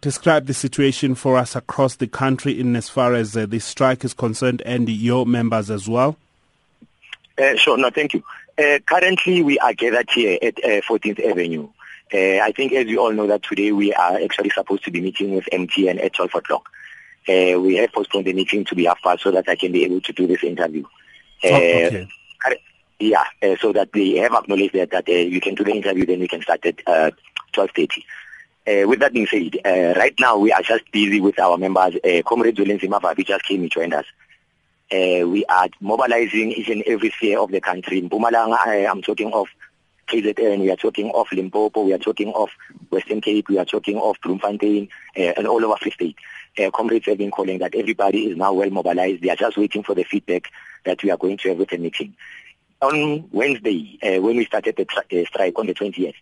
describe the situation for us across the country in as far as uh, the strike is concerned and your members as well? Uh, sure, no, thank you. Uh, currently, we are gathered here at 14th uh, Avenue. Uh, I think as you all know that today we are actually supposed to be meeting with MTN at 12 o'clock. Uh, we have postponed the meeting to be half past so that I can be able to do this interview. Oh, okay. Yeah, so that they have acknowledged that, that you can do the interview, then we can start at 12.30. Uh, with that being said, uh, right now we are just busy with our members. Uh, Comrade Zulenzi Mavabi just came and joined us. Uh, we are mobilizing each and every sphere of the country. In Mpumalanga, I, I'm talking of KZN, we are talking of Limpopo, we are talking of Western Cape, we are talking of Bloemfontein, and all over Free State. Comrades have been calling that everybody is now well mobilized. They are just waiting for the feedback that we are going to have with the meeting. On Wednesday, when we started the uh, strike on the 20th,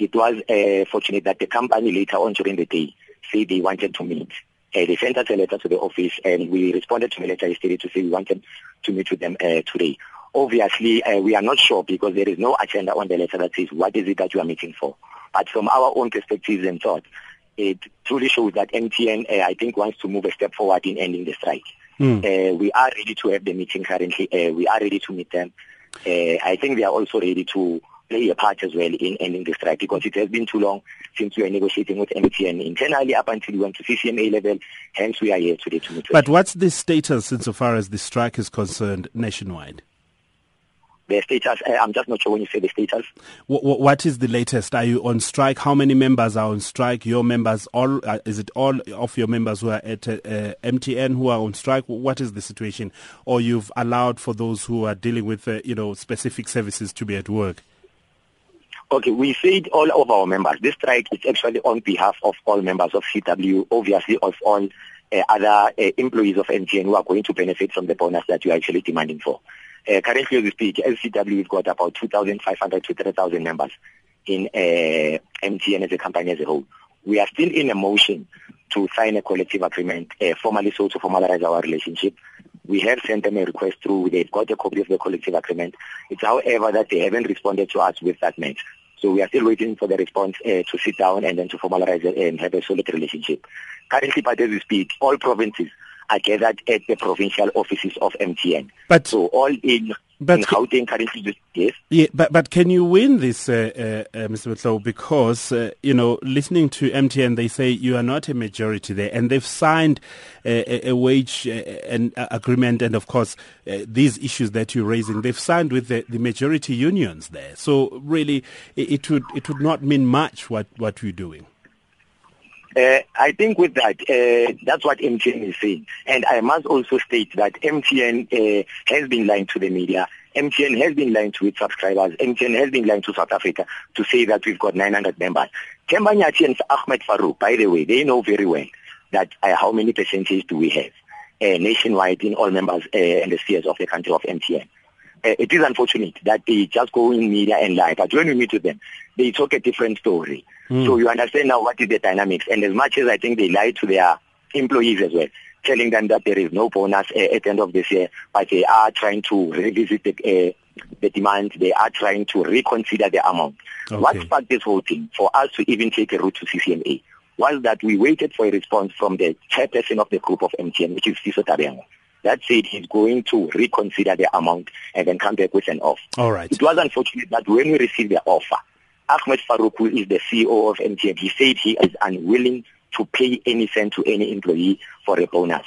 it was uh, fortunate that the company later on during the day said they wanted to meet. Uh, they sent us a letter to the office and we responded to the letter yesterday to say we wanted to meet with them uh, today. Obviously, uh, we are not sure because there is no agenda on the letter that says what is it that you are meeting for. But from our own perspectives and thoughts, it truly shows that MTN, uh, I think, wants to move a step forward in ending the strike. Mm. we are ready to have the meeting currently. Uh, we are ready to meet them. I think they are also ready to play a part as well in ending the strike because it has been too long since we are negotiating with MTN internally up until we went to CCMA level. Hence, we are here today to meet. But what's the status insofar as the strike is concerned nationwide? The status, uh, I'm just not sure when you say the status. What, what is the latest? Are you on strike? How many members are on strike? Your members, all uh, is it all of your members who are at uh, MTN who are on strike? What is the situation? Or you've allowed for those who are dealing with, uh, you know, specific services to be at work? Okay, we said all of our members. This strike is actually on behalf of all members of CW, obviously of all uh, other uh, employees of MTN who are going to benefit from the bonus that you are actually demanding for. Uh, currently, as we speak, LCW has got about 2,500 to 3,000 members in uh, MTN as a company as a whole. We are still in a motion to sign a collective agreement, uh, formally so to formalize our relationship. We have sent them a request through. They've got a copy of the collective agreement. It's however that they haven't responded to us with that match. So we are still waiting for the response uh, to sit down and then to formalize it and have a solid relationship. Currently, but as we speak, all provinces are gathered at the provincial offices of MTN. But so all in but in Gauteng currently, yes. Yeah, but but can you win this, uh, uh, uh Mr. Matlou? Because uh, you know, listening to MTN, they say you are not a majority there, and they've signed a, a wage uh, and agreement, and of course these issues that you're raising, they've signed with the, the majority unions there. So really, it, it would it would not mean much what what you're doing. Uh, I think with that, uh, that's what MTN is saying. And I must also state that MTN uh, has been lying to the media. MTN has been lying to its subscribers. MTN has been lying to South Africa to say that we've got 900 members. Themba Nyathi and Ahmad Farroukh, by the way, they know very well that uh, how many percentage do we have uh, nationwide in all members uh, and the spheres of the country of MTN. It is unfortunate that they just go in media and lie, but when we meet with them, they talk a different story. Mm. So you understand now what is the dynamics. And as much as I think they lie to their employees as well, telling them that there is no bonus uh, at the end of this year, but they are trying to revisit the, uh, the demand. They are trying to reconsider the amount. Okay. What sparked this whole thing for us to even take a route to CCMA was that we waited for a response from the chairperson of the group of MTN, which is Fiso Tabengo. That said, he's going to reconsider the amount and then come back with an offer. All right. It was unfortunate that when we received the offer, Ahmad Farroukh, who is the CEO of MTN, he said he is unwilling to pay any cent to any employee for a bonus.